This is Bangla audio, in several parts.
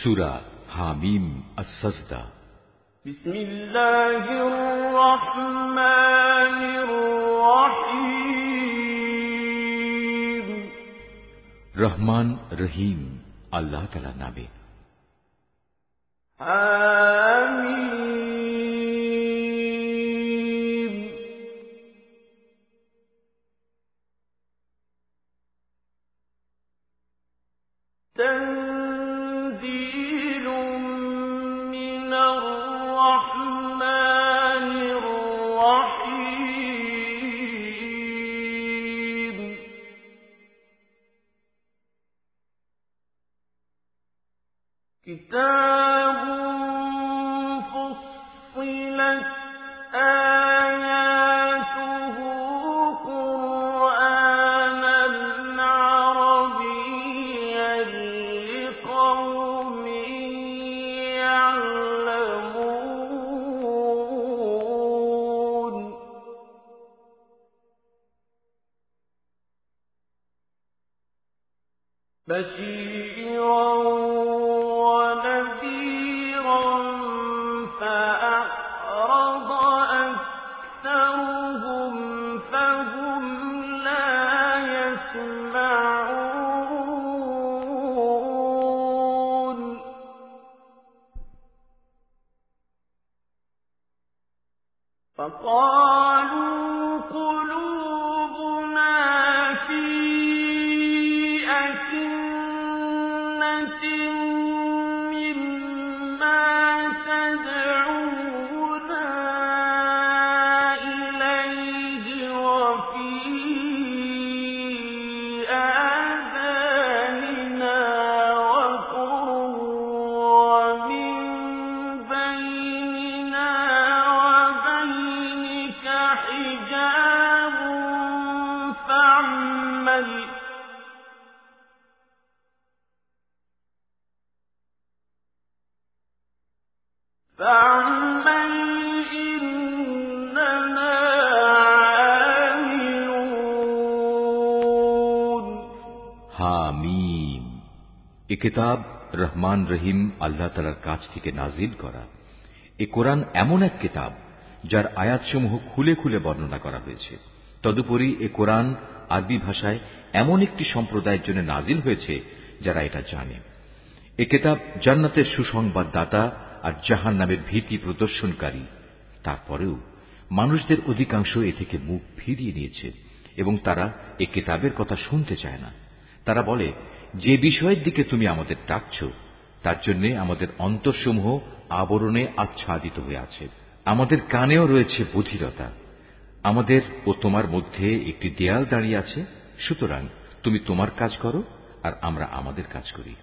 সুরা হামিম আসজদা بسم الله الرحمن الرحيم রহমান রহিম আল্লাহ তালা নামে فقالوا قل কিতাব রহমান রহিম আল্লাহ তালার কাছ থেকে নাজিল করা। এ কোরআন এমন এক কিতাব যার আয়াতসমূহ খুলে খুলে বর্ণনা করা হয়েছে। তদুপরি এ কোরআন আরবি ভাষায় এমন একটি সম্প্রদায়ের জন্য নাজিল হয়েছে যারা এটা জানে। এ কিতাব জান্নাতের সুসংবাদদাতা আর জাহান নামের ভীতি প্রদর্শনকারী। তারপরেও মানুষদের অধিকাংশ এ থেকে মুখ ফিরিয়ে নিয়েছে এবং তারা এ কিতাবের কথা শুনতে চায় না। তারা বলে যে বিষয়ের দিকে তুমি আমাদের ডাকছ, তার জন্য আমাদের অন্তরসমূহ আবরণে আচ্ছাদিত হয়ে আছে। আমাদের কানেও রয়েছে বধিরতা। আমাদের ও তোমার মধ্যে একটি দেয়াল দাঁড়িয়ে আছে। সুতরাং তুমি তোমার কাজ করো, আর আমরা আমাদের কাজ করি।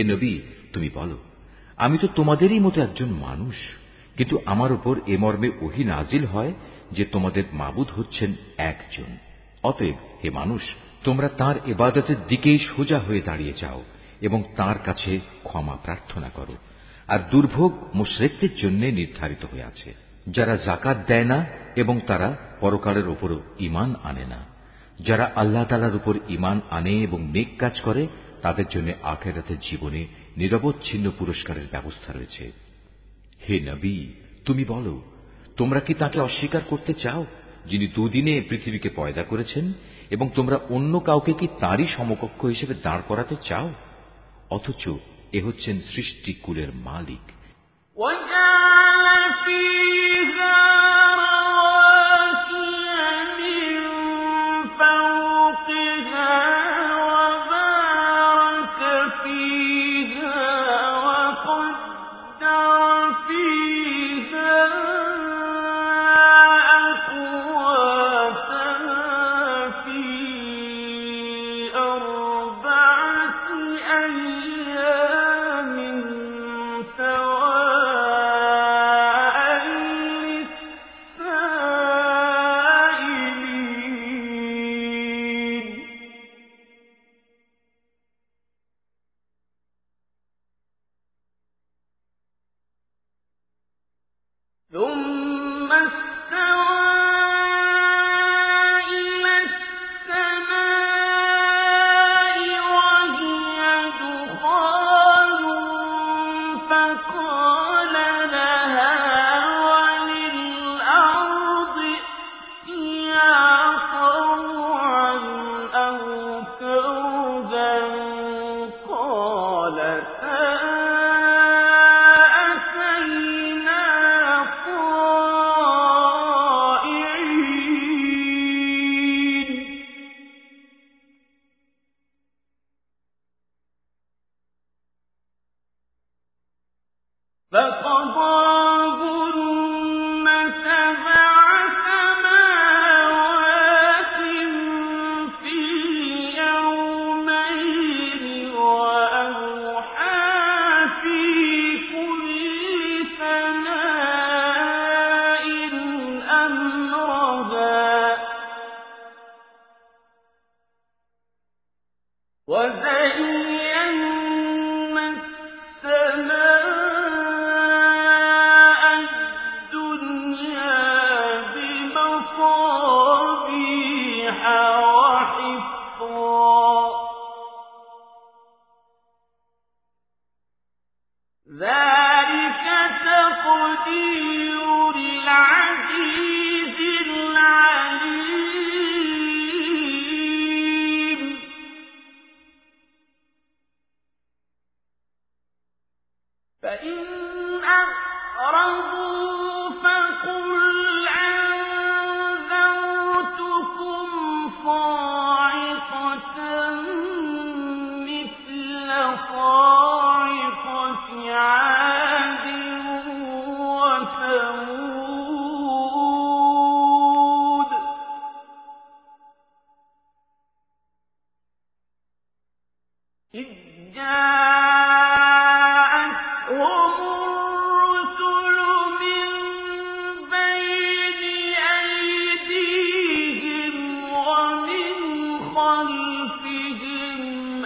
হে নবী, তুমি বলো, আমি তো তোমাদেরই মতো একজন মানুষ, কিন্তু আমার উপর এ মর্মে ওহি নাজিল হয় যে তোমাদের মাবুদ হচ্ছেন একজন। অতএব হে মানুষ, তোমরা তার এবাদতের দিকেই সোজা হয়ে দাঁড়িয়ে যাও এবং তার কাছে ক্ষমা প্রার্থনা করো, আর দুর্ভোগ মুশরেকদের জন্য নির্ধারিত হয়ে আছে। যারা জাকাত দেয় না এবং তারা পরকালের উপরও ইমান আনে না। যারা আল্লাহ তালার উপর ইমান আনে এবং নেক কাজ করে তাদের জন্য আখেরাতের জীবনে নিরবচ্ছিন্ন পুরস্কারের ব্যবস্থা রয়েছে হে নবী তুমি বলো তোমরা কি তাকে অস্বীকার করতে চাও যিনি দুদিনে পৃথিবীকে পয়দা করেছেন এবং তোমরা অন্য কাউকে কি তাঁরই সমকক্ষ হিসেবে দাঁড় করাতে চাও অথচ এ হচ্ছেন সৃষ্টিকুলের মালিক وجعل فيها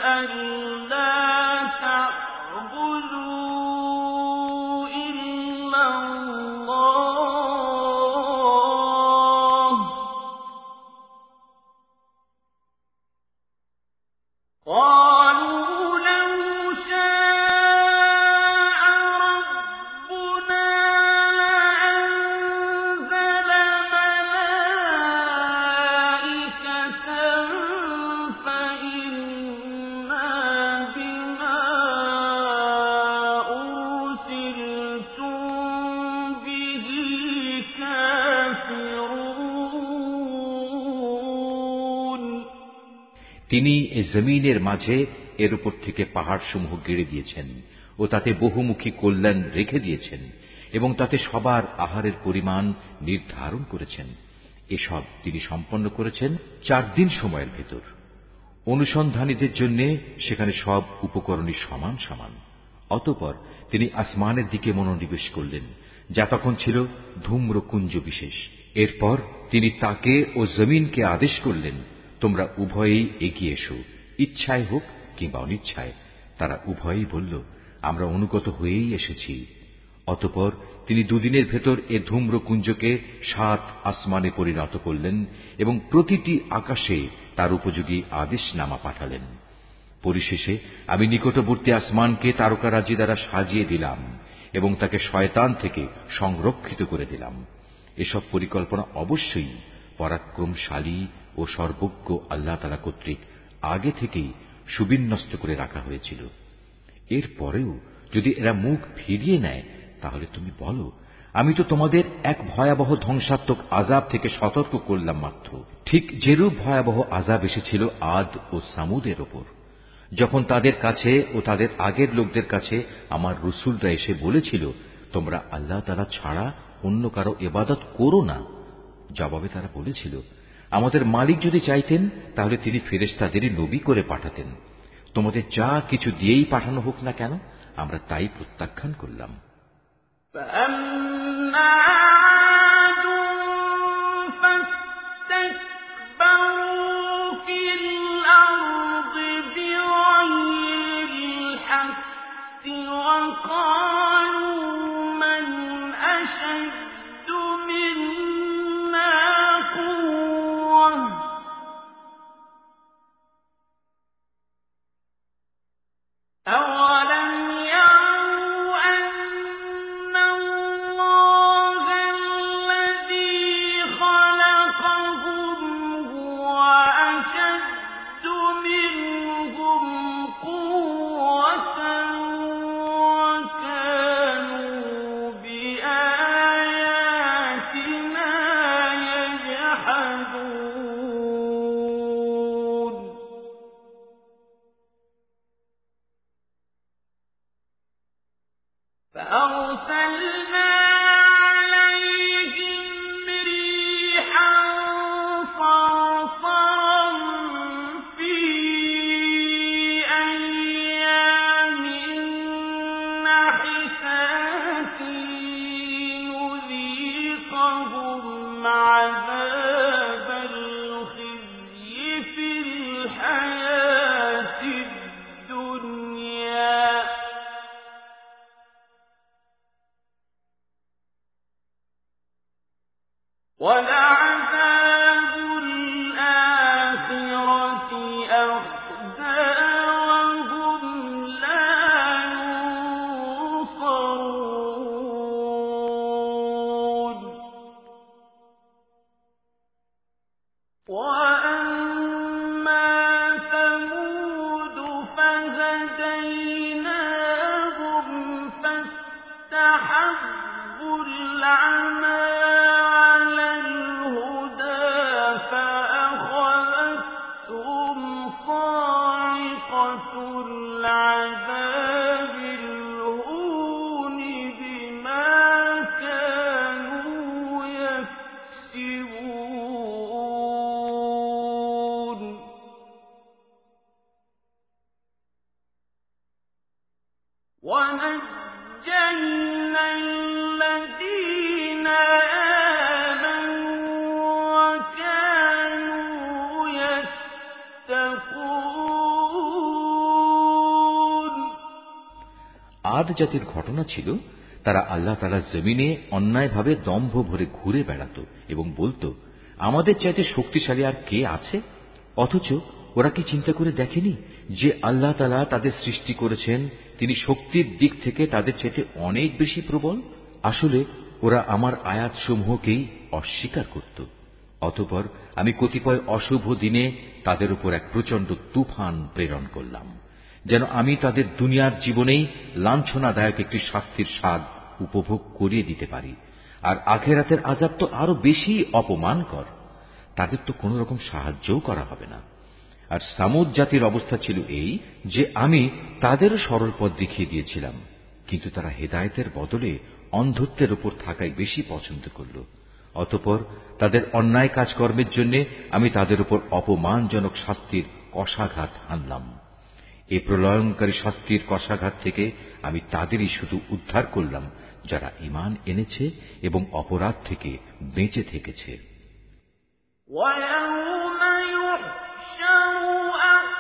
أن এ জমিনের মাঝে এর উপর থেকে পাহাড় সমূহ গেড়ে দিয়েছেন ও তাতে বহুমুখী কল্যাণ রেখে দিয়েছেন এবং তাতে সবার আহারের পরিমাণ নির্ধারণ করেছেন। এসব তিনি সম্পন্ন করেছেন চার দিন সময়ের ভেতর। অনুসন্ধানীদের জন্য সেখানে সব উপকরণই সমান সমান। অতপর তিনি আসমানের দিকে মনোনিবেশ করলেন, যা তখন ছিল ধূম্রকুঞ্জ বিশেষ। এরপর তিনি তাকে ও জমিনকে আদেশ করলেন তোমরা উভয়েই এগিয়ে এসো, ইচ্ছায় হোক কিংবা অনিচ্ছায়। তারা উভয়েই বলল, আমরা অনুগত হয়েই এসেছি। অতপর তিনি দুদিনের ভেতর এ ধূম্রকুঞ্জকে সাত আসমানে পরিণত করলেন এবং প্রতিটি আকাশে তার উপযোগী আদেশ নামা পাঠালেন। পরিশেষে, আমি নিকটবর্তী আসমানকে তারকারাজি দ্বারা সাজিয়ে দিলাম এবং তাকে শয়তান থেকে সংরক্ষিত করে দিলাম। এসব পরিকল্পনা অবশ্যই পরাক্রমশালী ও সর্বজ্ঞ আল্লাহ তালা কর্তৃক আগে থেকেই সুবিন্যস্ত করে রাখা হয়েছিল। এর পরেও যদি এরা মুখ ফিরিয়ে নেয়, তাহলে তুমি বলো, আমি তো তোমাদের এক ভয়াবহ ধ্বংসাত্মক আজাব থেকে সতর্ক করলাম মাত্র। ঠিক যেরূপ ভয়াবহ আজাব এসেছিল আদ ও সামুদের ওপর। যখন তাদের কাছে ও তাদের আগের লোকদের কাছে আমার রসুলরা এসে বলেছিল, তোমরা আল্লাহ তারা ছাড়া অন্য কারও এবাদত করো না। জবাবে তারা বলেছিল আমাদের মালিক যদি চাইতেন, তাহলে তিনি ফেরেস্তাদেরই নবী করে পাঠাতেন। তোমাদের যা কিছু দিয়েই পাঠানো হোক না কেন, আমরা তাই প্রত্যাখ্যান করলাম। أولم আদ জাতির ঘটনা ছিল, তারা আল্লাহ তালা জমিনে অন্যায়ভাবে দম্ভ ভরে ঘুরে বেড়াত এবং বলতো, আমাদের চাইতে শক্তিশালী আর কে আছে? অথচ ওরা কি চিন্তা করে দেখেনি যে আল্লাহ তালা তাদের সৃষ্টি করেছেন, তিনি শক্তির দিক থেকে তাদের চাইতে অনেক বেশি প্রবল? আসলে ওরা আমার আয়াতসমূহকেই অস্বীকার করত। অতপর আমি কতিপয় অশুভ দিনে তাদের উপর এক প্রচণ্ড তুফান প্রেরণ করলাম। যেন আমি তাদের দুনিয়ার জীবনেই লাঞ্ছনাদায়ক একটি শাস্তির স্বাদ উপভোগ করিয়ে দিতে পারি। আর আখেরাতের আজাব তো আরও বেশি অপমানকর। তাদের তো কোন রকম সাহায্যও করা হবে না। আর সামুদ জাতির অবস্থা ছিল এই যে আমি তাদেরও সরল পথ দেখিয়ে দিয়েছিলাম। কিন্তু তারা হেদায়তের বদলে অন্ধত্বের উপর থাকাই বেশি পছন্দ করল। অতপর তাদের অন্যায় কাজকর্মের জন্য আমি তাদের উপর অপমানজনক শাস্তির কষাঘাত আনলাম। এ প্রলয়ঙ্কারী শাস্তির কষাঘাত থেকে আমি তাদেরই শুধু উদ্ধার করলাম যারা ইমান এনেছে এবং অপরাধ থেকে বেঁচে থেকেছে وَيَوْمَ يُحْشَرُ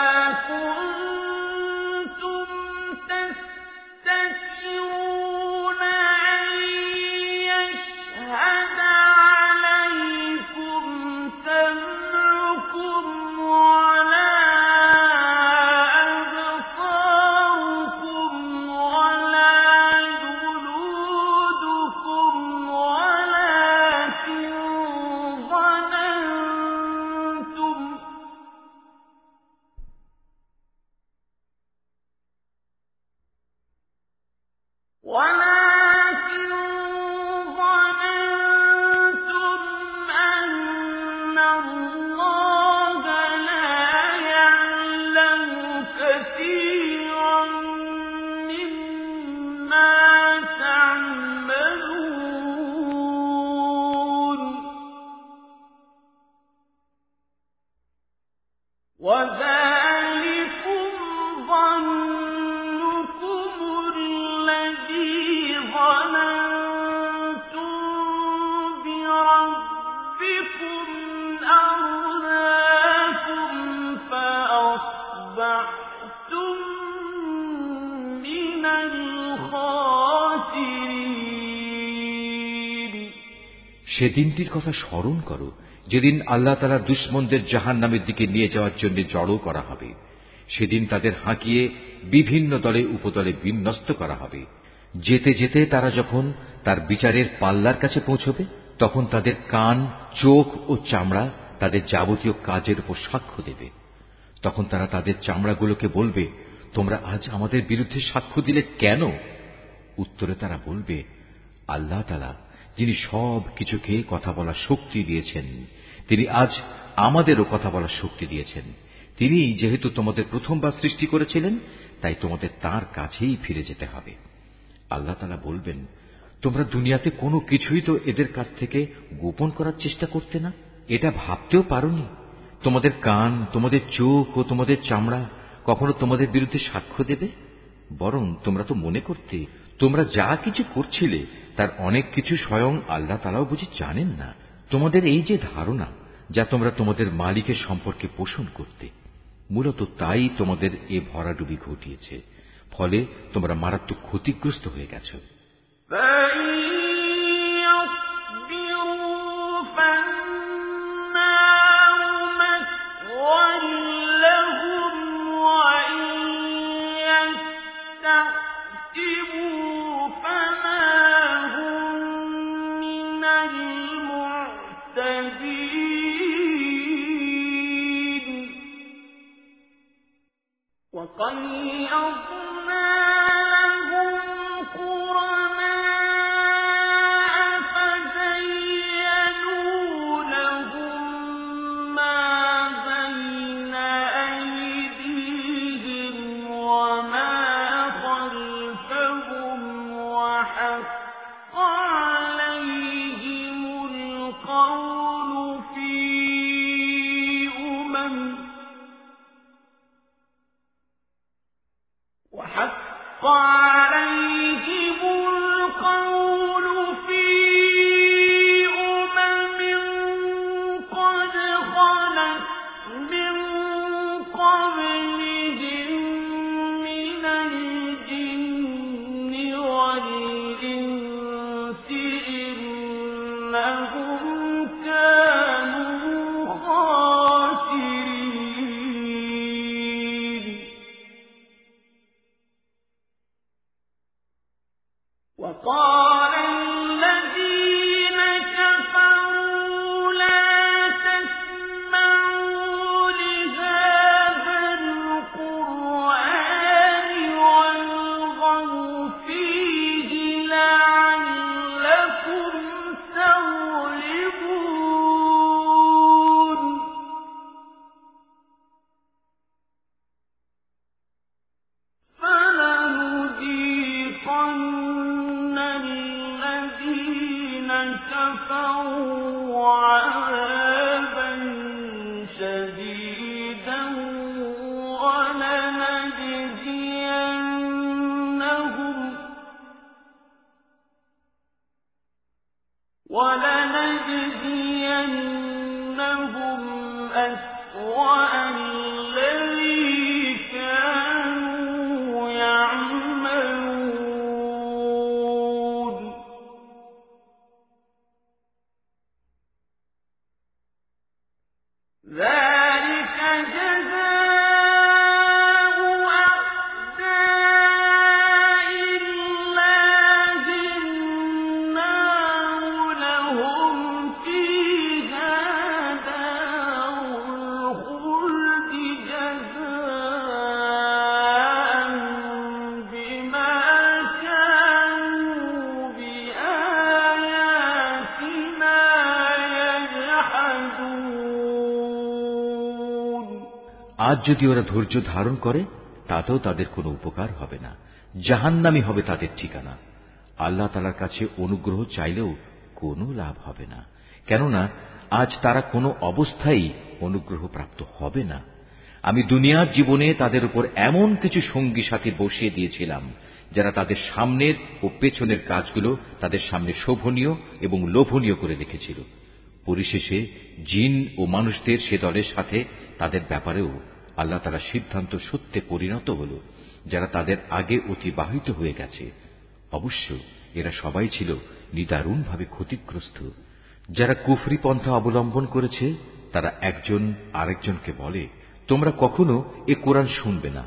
كُنتُمْ সেদিনটির কথা স্মরণ করো, যেদিন আল্লাহ তালা দুশ্মনদের জাহান নামের দিকে নিয়ে যাওয়ার জন্য জড়ো করা হবে। সেদিন তাদের হাঁকিয়ে বিভিন্ন দলে উপদলে বিন্যস্ত করা হবে। যেতে যেতে তারা যখন তার বিচারের পাল্লার কাছে পৌঁছবে, তখন তাদের কান, চোখ ও চামড়া তাদের যাবতীয় কাজের উপর সাক্ষ্য দেবে। তখন তারা তাদের চামড়াগুলোকে বলবে, তোমরা আজ আমাদের বিরুদ্ধে সাক্ষ্য দিলে কেন? উত্তরে তারা বলবে, আল্লাহ তালা যিনি সব কিছুকে কথা বলার শক্তি দিয়েছেন, তিনি আজ আমাদেরও কথা বলার শক্তি দিয়েছেন। তিনি যেহেতু তোমাদের প্রথমবার সৃষ্টি করেছিলেন, তাই তোমাদের তার কাছেই ফিরে যেতে হবে। আল্লাহ তালা বলবেন, তোমরা দুনিয়াতে কোনো কিছুই তো এদের কাছ থেকে গোপন করার চেষ্টা করতে না? এটা ভাবতেও পারোনি? তোমাদের কান, তোমাদের চোখ ও তোমাদের চামড়া কখনো তোমাদের বিরুদ্ধে সাক্ষ্য দেবে? বরং তোমরা তো মনে করতে, তোমরা যা কিছু করছিলে তার অনেক কিছু স্বয়ং আল্লাহ তালাও বুঝি জানেন না। তোমাদের এই যে ধারণা, যা তোমরা তোমাদের মালিকের সম্পর্কে পোষণ করতে, মূলত তাই তোমাদের এ ভরাডুবি ঘটিয়েছে। ফলে তোমরা মারাত্মক ক্ষতিগ্রস্ত হয়ে গেছো। فَإِنْ قد أضل ولنجزينهم أسوأ যদি ওরা ধৈর্য ধারণ করে, তাতেও তাদের কোনো উপকার হবে না। জাহান্নামি হবে তাদের ঠিকানা। আল্লাহ তালার কাছে অনুগ্রহ চাইলেও কোনো লাভ হবে না। কেননা, আজ তারা কোনো অবস্থায় অনুগ্রহ প্রাপ্ত হবে না। আমি দুনিয়ার জীবনে তাদের উপর এমন কিছু সঙ্গী সাথী বসিয়ে দিয়েছিলাম, যারা তাদের সামনের ও পেছনের কাজগুলো তাদের সামনে শোভনীয় এবং লোভনীয় করে রেখেছিল। পরিশেষে জিন ও মানুষদের সে দলের সাথে তাদের ব্যাপারেও আল্লাহ তারা সিদ্ধান্ত সত্যে পরিণত হল, যারা তাদের আগে অতিবাহিত হয়ে গেছে। অবশ্য এরা সবাই ছিল নিদারুণভাবে ক্ষতিগ্রস্ত। যারা কুফরি পন্থা অবলম্বন করেছে, তারা একজন আরেকজনকে বলে, তোমরা কখনো এ কোরআন শুনবে না।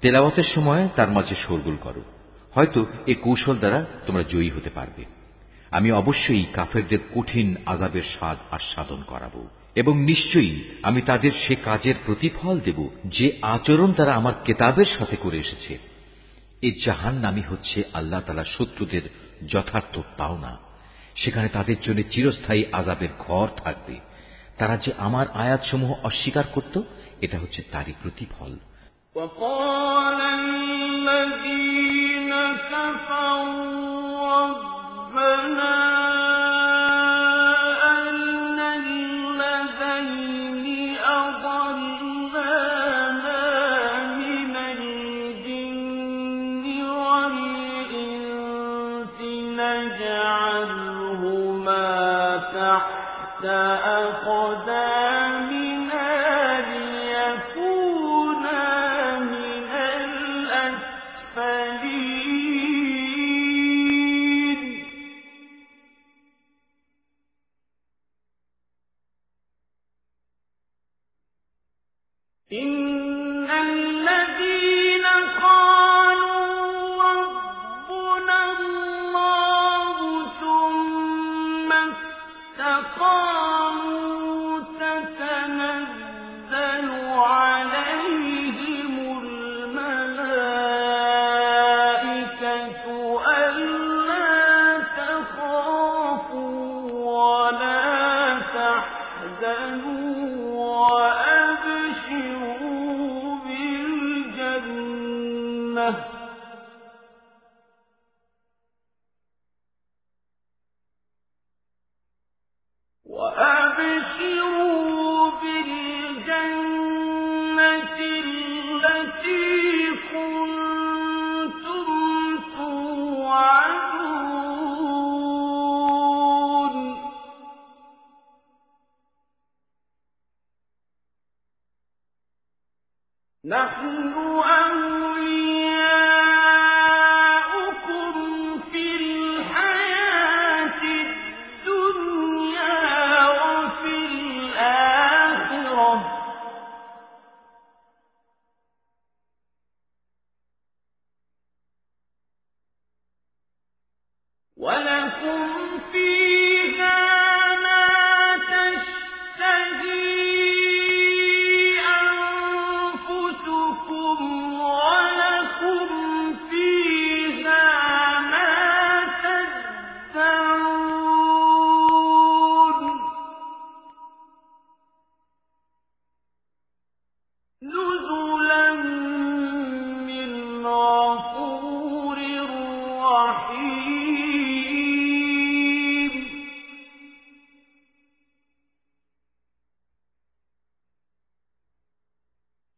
তেলাওয়াতের সময় তার মাঝে শোরগোল করো। হয়তো এ কৌশল দ্বারা তোমরা জয়ী হতে পারবে। আমি অবশ্যই কাফেরদের কঠিন আজাবের স্বাদ আস্বাদন করাবো। এবং নিশ্চয়ই আমি তাদের সে কাজের প্রতিফল দেব যে আচরণ তারা আমার কেতাবের সাথে করে এসেছে এই জাহান নামই হচ্ছে আল্লাহ তালা শত্রুদের যথার্থ পাওনা সেখানে তাদের জন্য চিরস্থায়ী আজাবের ঘর থাকবে তারা যে আমার আয়াতসমূহ অস্বীকার করত এটা হচ্ছে তারই প্রতিফল وقال الذين كفروا ربنا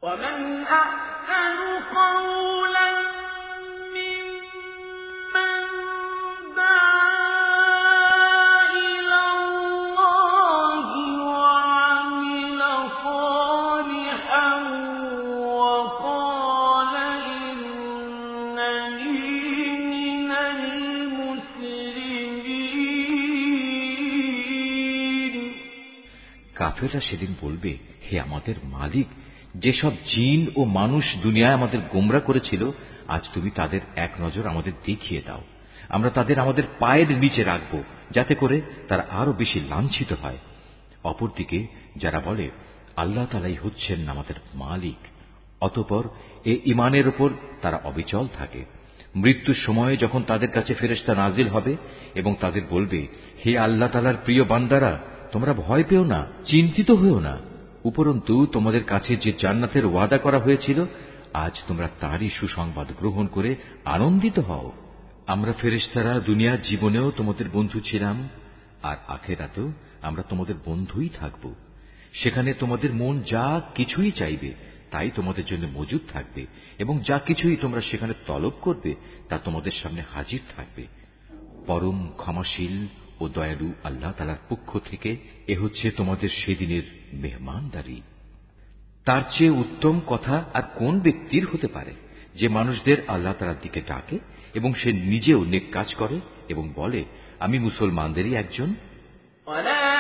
ومن أحسن قولا ممن دعا إلى الله وعمل صالحا وقال إنني من المسلمين কাফেররা সেদিন বলবে হে আমাদের মালিক যেসব জিন ও মানুষ দুনিয়ায় আমাদের গোমরা করেছিল, আজ তুমি তাদের এক নজর আমাদের দেখিয়ে দাও। আমরা তাদের আমাদের পায়ের নিচে রাখব, যাতে করে তারা আরও বেশি লাঞ্ছিত হয়। অপরদিকে যারা বলে, আল্লাহ তালাই হচ্ছেন আমাদের মালিক, অতপর এ ইমানের ওপর তারা অবিচল থাকে। মৃত্যুর সময়ে যখন তাদের কাছে ফেরেশতা নাজিল হবে এবং তাদের বলবে, হে আল্লাহ তালার প্রিয় বান্দারা, তোমরা ভয় পেও না, চিন্তিত হয়েও না। উপরন্তু তোমাদের কাছে যে জান্নাতের ওয়াদা করা হয়েছিল, আজ তোমরা তারই সুসংবাদ গ্রহণ করে আনন্দিত হও। আমরা ফেরেশতারা দুনিয়ার জীবনেও তোমাদের বন্ধু ছিলাম, আর আখেরাতেও আমরা তোমাদের বন্ধুই থাকব। সেখানে তোমাদের মন যা কিছুই চাইবে, তাই তোমাদের জন্য মজুদ থাকবে, এবং যা কিছুই তোমরা সেখানে তলব করবে, তা তোমাদের সামনে হাজির থাকবে। পরম ক্ষমাশীল ও দয়ালু আল্লাহ তালার পক্ষ থেকে এ হচ্ছে তোমাদের সেদিনের মেহমানদারি তার চেয়ে উত্তম কথা আর কোন ব্যক্তির হতে পারে যে মানুষদের আল্লাহ তালার দিকে ডাকে এবং সে নিজেও নেক কাজ করে এবং বলে আমি মুসলমানদেরই একজন ولا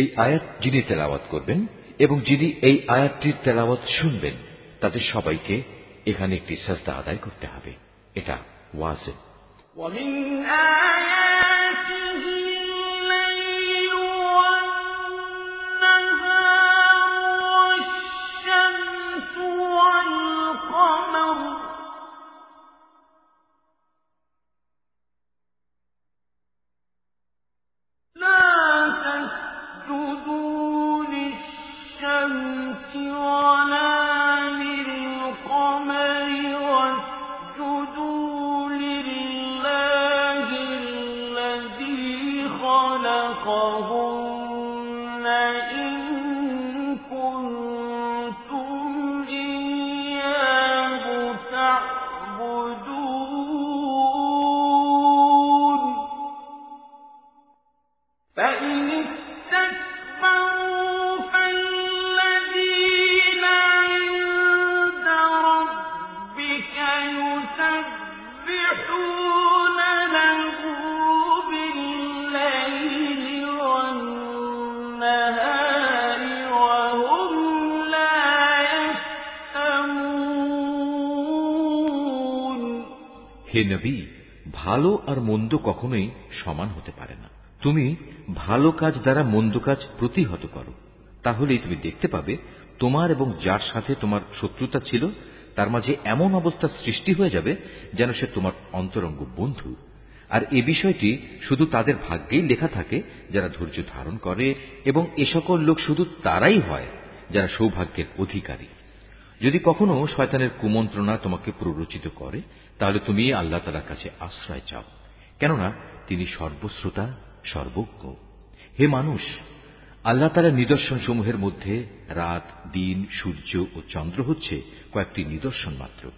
এই আয়াত যিনি তেলাওয়াত করবেন এবং যিনি এই আয়াতটির তেলাওয়াত শুনবেন তাদের সবাইকে এখানে একটি সাজদা আদায় করতে হবে এটা ওয়াজে ومن آياته হে নবী, ভালো আর মন্দ কখনোই সমান হতে পারে না। তুমি ভালো কাজ দ্বারা মন্দ কাজ প্রতিহত করো। তাহলেই তুমি দেখতে পাবে, তোমার এবং যার সাথে তোমার শত্রুতা ছিল, তার মাঝে এমন অবস্থা সৃষ্টি হয়ে যাবে যেন সে তোমার অন্তরঙ্গ বন্ধু। আর এ বিষয়টি শুধু তাদের ভাগ্যেই লেখা থাকে, যারা ধৈর্য ধারণ করে এবং এ সকল লোক শুধু তারাই হয়, যারা সৌভাগ্যের অধিকারী। যদি কখনো শয়তানের কুমন্ত্রণা তোমাকে প্ররোচিত করে তাহলে তুমি আল্লাহ তালার কাছে আশ্রয় চাও। কেননা তিনি সর্বশ্রোতা, সর্বজ্ঞ। হে মানুষ, আল্লাহ তালা নিদর্শন সমূহের মধ্যে রাত, দিন, সূর্য ও চন্দ্র হচ্ছে কয়েকটি নিদর্শন মাত্র।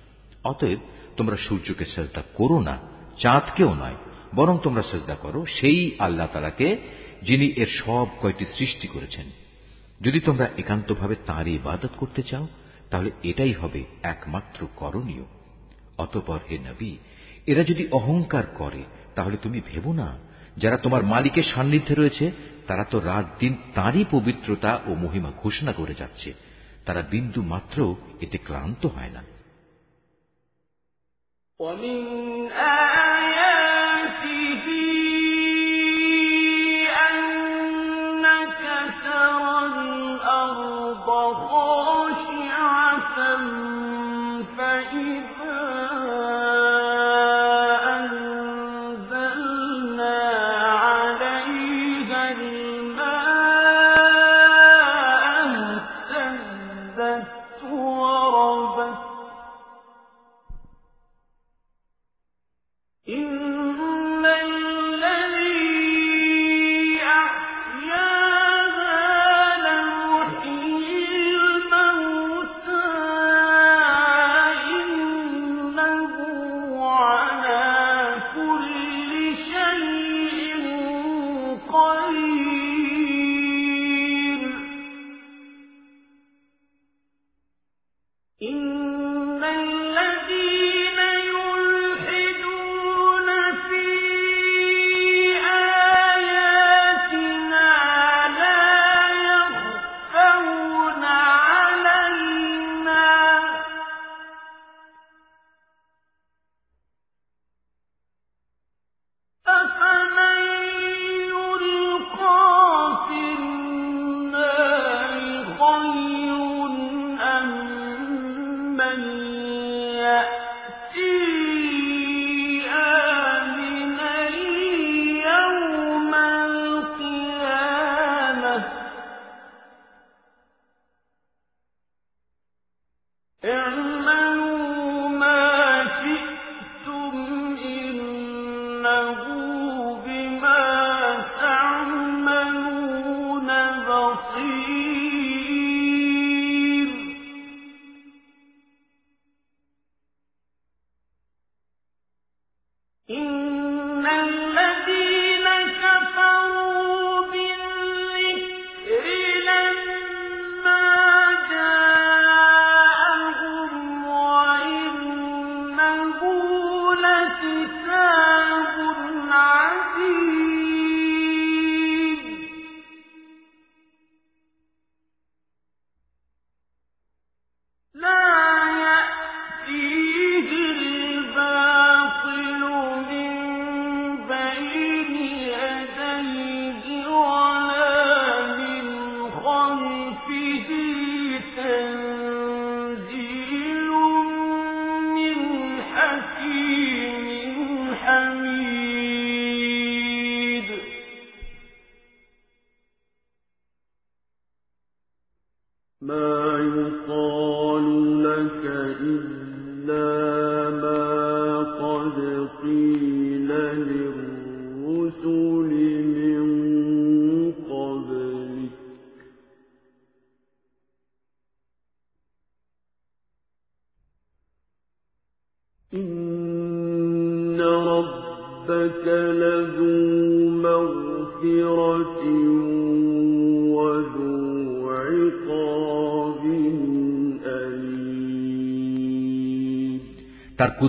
অতএব তোমরা সূর্যকে সাজদা করো না, চাঁদকেও নয়, বরং তোমরা সাজদা করো সেই আল্লাহ তালাকে যিনি এর সব কয়টি সৃষ্টি করেছেন। যদি তোমরা একান্তভাবে তাঁরই ইবাদত করতে চাও, তাহলে এটাই হবে একমাত্র করণীয়। অতপর হে নবী এরা যদি অহংকার করে তাহলে তুমি ভেবো না যারা তোমার মালিকের সান্নিধ্যে রয়েছে তারা তো রাত দিন তাঁরই পবিত্রতা ও মহিমা ঘোষণা করে যাচ্ছে তারা বিন্দু মাত্র এতে ক্লান্ত হয় না ومن آياته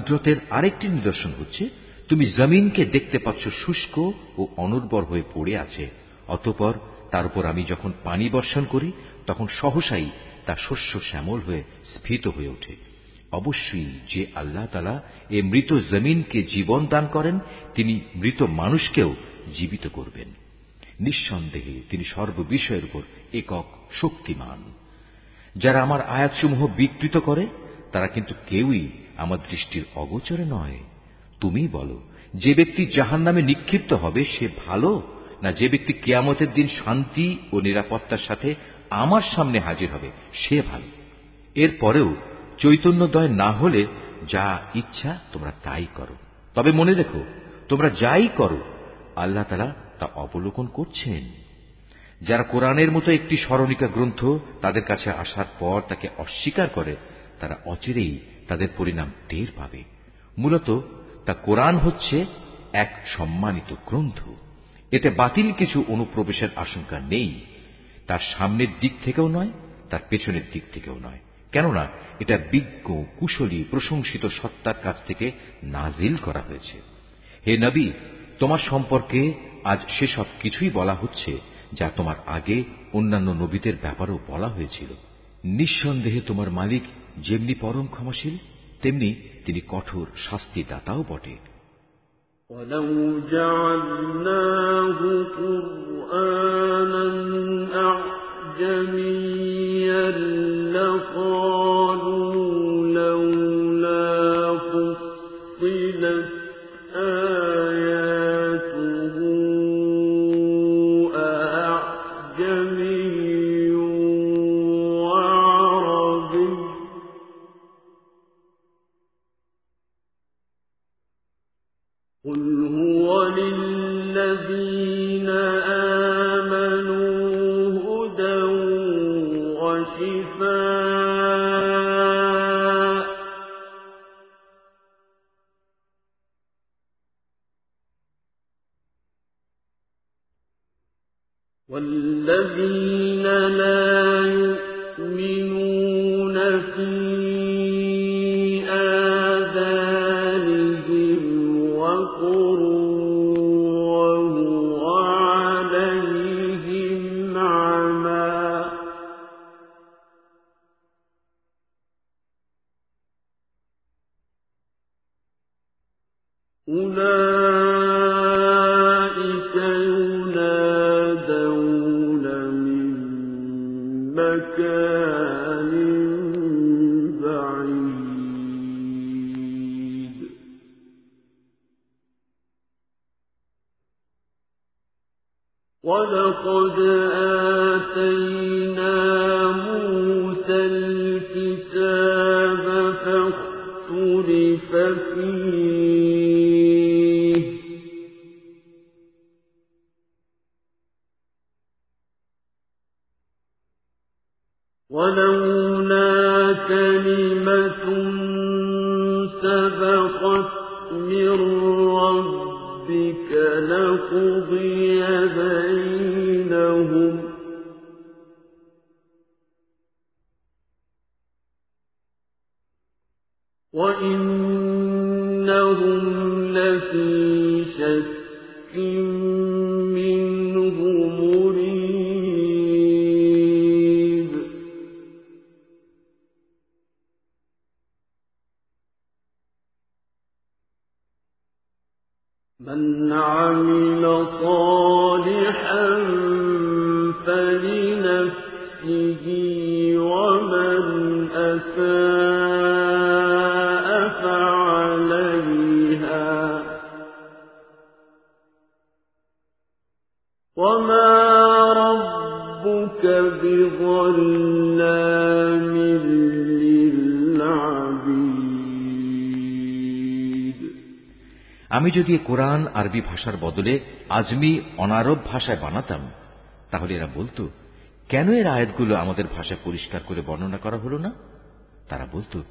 তার কুদরতের আরেকটি নিদর্শন হচ্ছে, তুমি জমিনকে দেখতে পাচ্ছ শুষ্ক ও অনুর্বর হয়ে পড়ে আছে, অতপর তার উপর আমি যখন পানি বর্ষণ করি, তখন সহসাই তা শস্য শ্যামল হয়ে স্ফীত হয়ে ওঠে। অবশ্যই যে আল্লাহ তালা এ মৃত জমিনকে জীবন দান করেন, তিনি মৃত মানুষকেও জীবিত করবেন। নিঃসন্দেহে তিনি সর্ববিষয়ের উপর একক শক্তিমান। যারা আমার আয়াতসমূহ বিকৃত করে, তারা কিন্তু কেউই আমার দৃষ্টির অগোচরে নয়। তুমি বলো, যে ব্যক্তি জাহান নামে নিক্ষিপ্ত হবে, সে ভালো? না, যে ব্যক্তি কেয়ামতের দিন শান্তি ও নিরাপত্তার সাথে আমার সামনে হাজির হবে, সে ভালো। এরপরেও চৈতন্যদয় না হলে যা ইচ্ছা তোমরা তাই করো। তবে মনে রেখো, তোমরা যাই করো, আল্লাহ তালা তা অবলোকন করছেন। যারা কোরআনের মতো একটি স্মরণিকা গ্রন্থ তাদের কাছে আসার পর তাকে অস্বীকার করে, তারা অচিরেই তাদের পরিণাম টের পাবে। মূলত তা কোরআন হচ্ছে এক সম্মানিত গ্রন্থ। এতে বাতিল কিছু অনুপ্রবেশের আশঙ্কা নেই। তার সামনের দিক থেকেও নয়, তার পেছনের দিক থেকেও নয়। কেননা এটা বিজ্ঞ, কুশলী, প্রশংসিত সত্তার কাছ থেকে নাজিল করা হয়েছে। হে নবী, তোমার সম্পর্কে আজ সেসব কিছুই বলা হচ্ছে যা তোমার আগে অন্যান্য নবীদের ব্যাপারেও বলা হয়েছিল। নিঃসন্দেহে তোমার মালিক যেমনি পরম ক্ষমাশীল তেমনি তিনি কঠোর শাস্তিদাতাও বটে ولو جعلناه قرآنا أعجميا لقالوا যদি কোরআন আরবি ভাষার বদলে আজমি অনারব ভাষায় বানাতাম, তাহলে এরা বলতো, কেন এর আয়াতগুলো আমাদের ভাষায় পরিষ্কার করে বর্ণনা করা হলো না? তারা বলতো,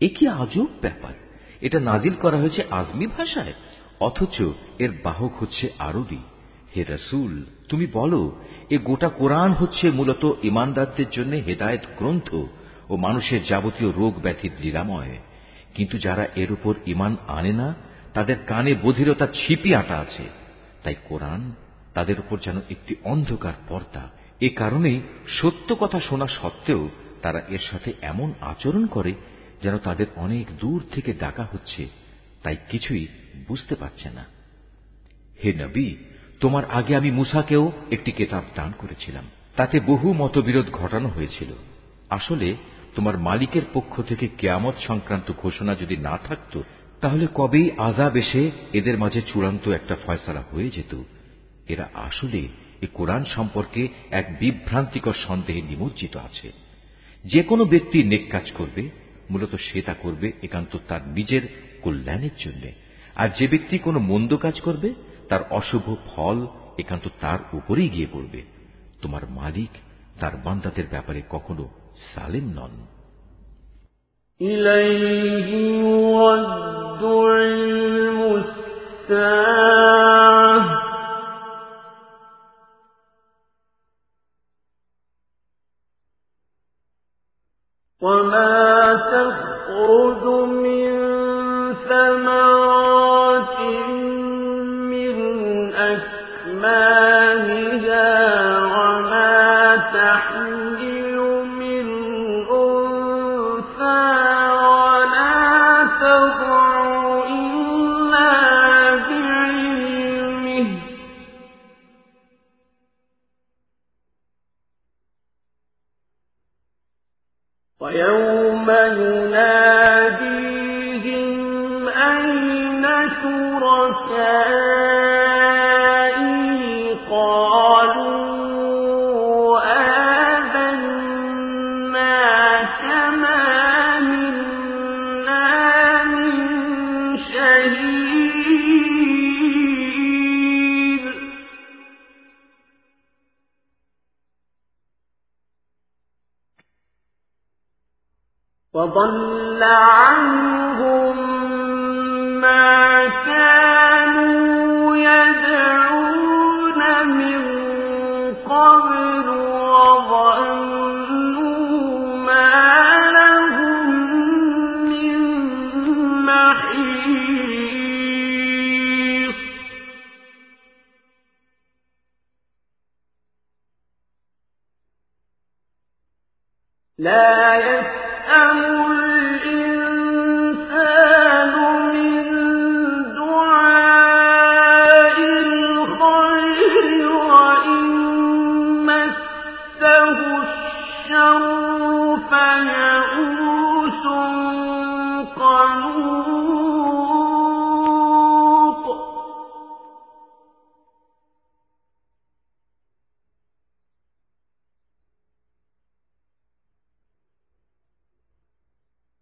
এ কি আজব ব্যাপার, এটা নাজিল করা হয়েছে আজমি ভাষায়, অথচ এর বাহক হচ্ছে আরবি। হে রসুল, তুমি বলো, এ গোটা কোরআন হচ্ছে মূলত ইমানদারদের জন্য হেদায়ত গ্রন্থ ও মানুষের যাবতীয় রোগ ব্যাধির নিরাময়। কিন্তু যারা এর উপর ইমান আনে না তাদের কানে বধিরতা ছিপি আটা আছে। তাই কোরআন তাদের উপর যেন একটি অন্ধকার পর্দা। এ কারণেই সত্য কথা শোনা সত্ত্বেও তারা এর সাথে এমন আচরণ করে যেন তাদের অনেক দূর থেকে ডাকা হচ্ছে। তাই কিছুই বুঝতে পারছে না। হে নবী, তোমার আগে আমি মুসাকেও একটি কেতাব দান করেছিলাম। তাতে বহু মতবিরোধ ঘটানো হয়েছিল। আসলে তোমার মালিকের পক্ষ থেকে কেয়ামত সংক্রান্ত ঘোষণা যদি না থাকত তাহলে কবেই আজাব এসে এদের মাঝে চূড়ান্ত একটা ফয়সালা হয়ে যেত? এরা আসলে এ কোরআন সম্পর্কে এক বিভ্রান্তিকর সন্দেহে নিমজ্জিত আছে। যে কোনো ব্যক্তি নেক কাজ করবে, মূলত সে তা করবে একান্ত তার নিজের কল্যাণের জন্য। আর যে ব্যক্তি কোনো মন্দ কাজ করবে, তার অশুভ ফল একান্ত তার উপরেই গিয়ে পড়বে। তোমার মালিক তার বান্দাদের ব্যাপারে কখনো সালেম নন। إليه يرد علم وما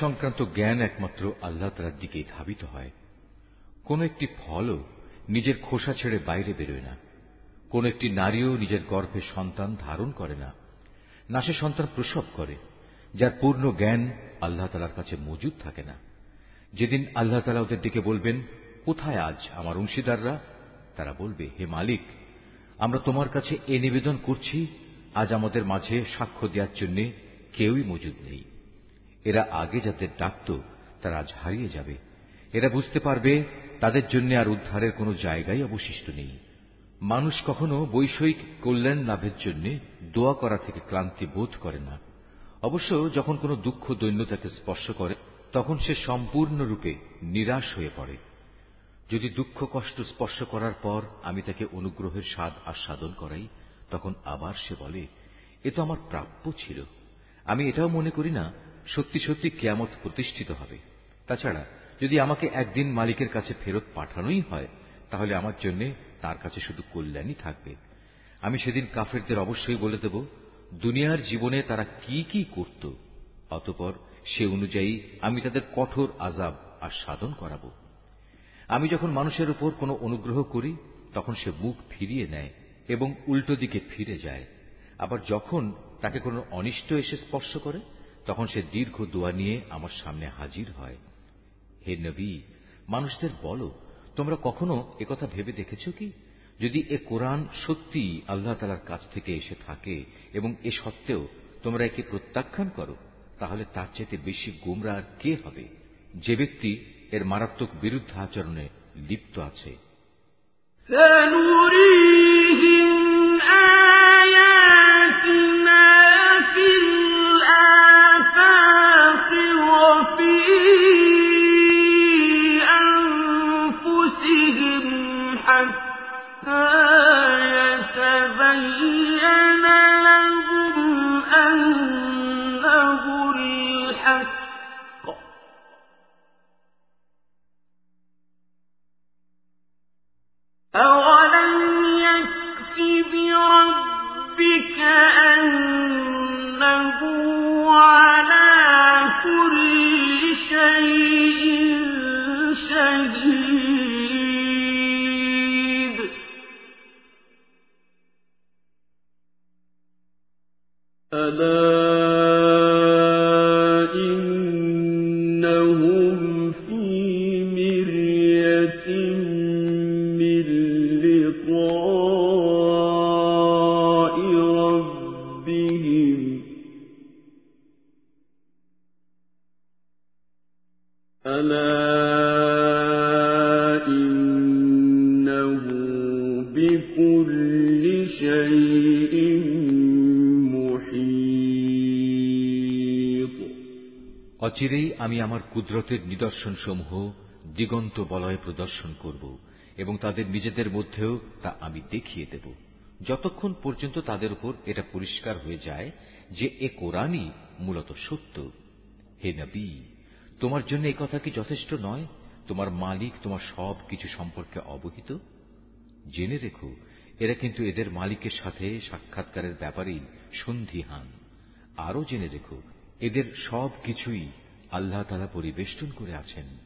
সংক্রান্ত জ্ঞান একমাত্র আল্লাহ তালার দিকেই ধাবিত হয়। কোন একটি ফলও নিজের খোসা ছেড়ে বাইরে বেরোয় না। কোন একটি নারীও নিজের গর্ভে সন্তান ধারণ করে না। না সে সন্তান প্রসব করে, যার পূর্ণ জ্ঞান আল্লাহ তালার কাছে মজুদ থাকে না। যেদিন আল্লাহ তালা ওদের দিকে বলবেন, কোথায় আজ আমার অংশীদাররা? তারা বলবে, হে মালিক, আমরা তোমার কাছে এ নিবেদন করছি, আজ আমাদের মাঝে সাক্ষ্য দেওয়ার জন্য কেউই মজুদ নেই। এরা আগে যাদের ডাকত, তারা আজ হারিয়ে যাবে। এরা বুঝতে পারবে, তাদের জন্য আর উদ্ধারের কোনো জায়গাই অবশিষ্ট নেই। মানুষ কখনো বৈষয়িক কল্যাণ লাভের জন্য দোয়া করা থেকে ক্লান্তি বোধ করে না। অবশ্য যখন কোনো দুঃখ দৈন্যতাকে স্পর্শ করে, তখন সে সম্পূর্ণরূপে নিরাশ হয়ে পড়ে। যদি দুঃখ কষ্ট স্পর্শ করার পর আমি তাকে অনুগ্রহের স্বাদ আস্বাদন করাই, তখন আবার সে বলে, এ তো আমার প্রাপ্য ছিল। আমি এটাও মনে করি না সত্যি সত্যি কেয়ামত প্রতিষ্ঠিত হবে। তাছাড়া, যদি আমাকে একদিন মালিকের কাছে ফেরত পাঠানোই হয়, তাহলে আমার জন্য তার কাছে শুধু কল্যাণই থাকবে। আমি সেদিন কাফেরদের অবশ্যই বলে দেব, দুনিয়ার জীবনে তারা কি কি করত, অতপর সে অনুযায়ী আমি তাদের কঠোর আজাব আর সাধন করাব। আমি যখন মানুষের উপর কোনো অনুগ্রহ করি, তখন সে মুখ ফিরিয়ে নেয় এবং উল্টো দিকে ফিরে যায়। আবার যখন তাকে কোনো অনিষ্ট এসে স্পর্শ করে তখন সে দীর্ঘ দোয়া নিয়ে আমার সামনে হাজির হয় হে নবী মানুষদের বলো তোমরা কখনো একথা ভেবে দেখেছ কি যদি এ কোরআন সত্যি আল্লাহ তালার কাছ থেকে এসে থাকে এবং এ সত্ত্বেও তোমরা একে প্রত্যাখ্যান করো তাহলে তার চাইতে বেশি গুমরা আর কে হবে যে ব্যক্তি এর মারাত্মক বিরুদ্ধ আচরণে লিপ্ত আছে سنريهم আমি আমার কুদরতের নিদর্শনসমূহ দিগন্ত বলয়ে প্রদর্শন করব এবং তাদের নিজেদের মধ্যেও তা আমি দেখিয়ে দেব। যতক্ষণ পর্যন্ত তাদের উপর এটা পরিষ্কার হয়ে যায় যে এ কোরআনই মূলত সত্য। হে নবী, তোমার জন্য এ কথা কি যথেষ্ট নয়? তোমার মালিক তোমার সব কিছু সম্পর্কে অবহিত? জেনে রেখো, এরা কিন্তু এদের মালিকের সাথে সাক্ষাৎকারের ব্যাপারেই সন্ধিহান। আরও জেনে রেখো, এদের সব কিছুই আল্লাহ তালা পরিবেষ্টন করে আছেন।